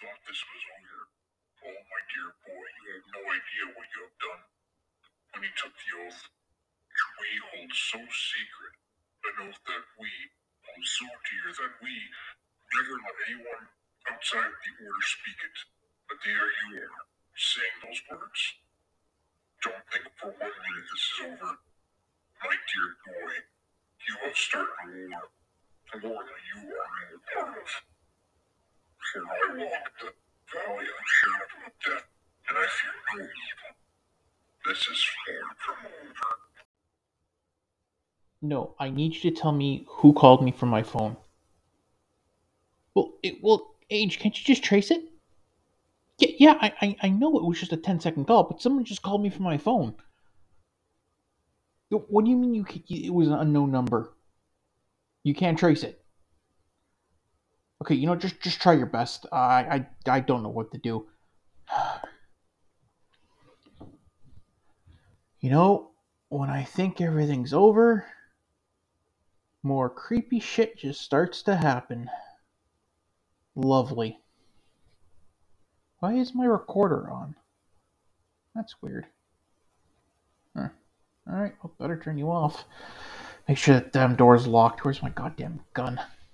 thought this was over. Oh, my dear boy, you have no idea what you have done. When he took the oath, which we hold so secret, an oath that we hold so dear that we never let anyone outside the order speak it. But there you are, saying those words. Don't think for one minute this is over. My dear boy, you have started a war. A war that you are no part of. I the valley of shadow of death, and I fear no evil. This is far from over. No, I need you to tell me who called me from my phone. Well, it, Age, can't you just trace it? Yeah, yeah, I, I, I know it was just a 10 second call, but someone just called me from my phone. What do you mean you, it was an unknown number? You can't trace it. Okay, you know, just just try your best. I I I don't know what to do. You know, when I think everything's over, more creepy shit just starts to happen. Lovely. Why is my recorder on? That's weird. Huh. Alright, well, better turn you off. Make sure that damn door's locked. Where's my goddamn gun?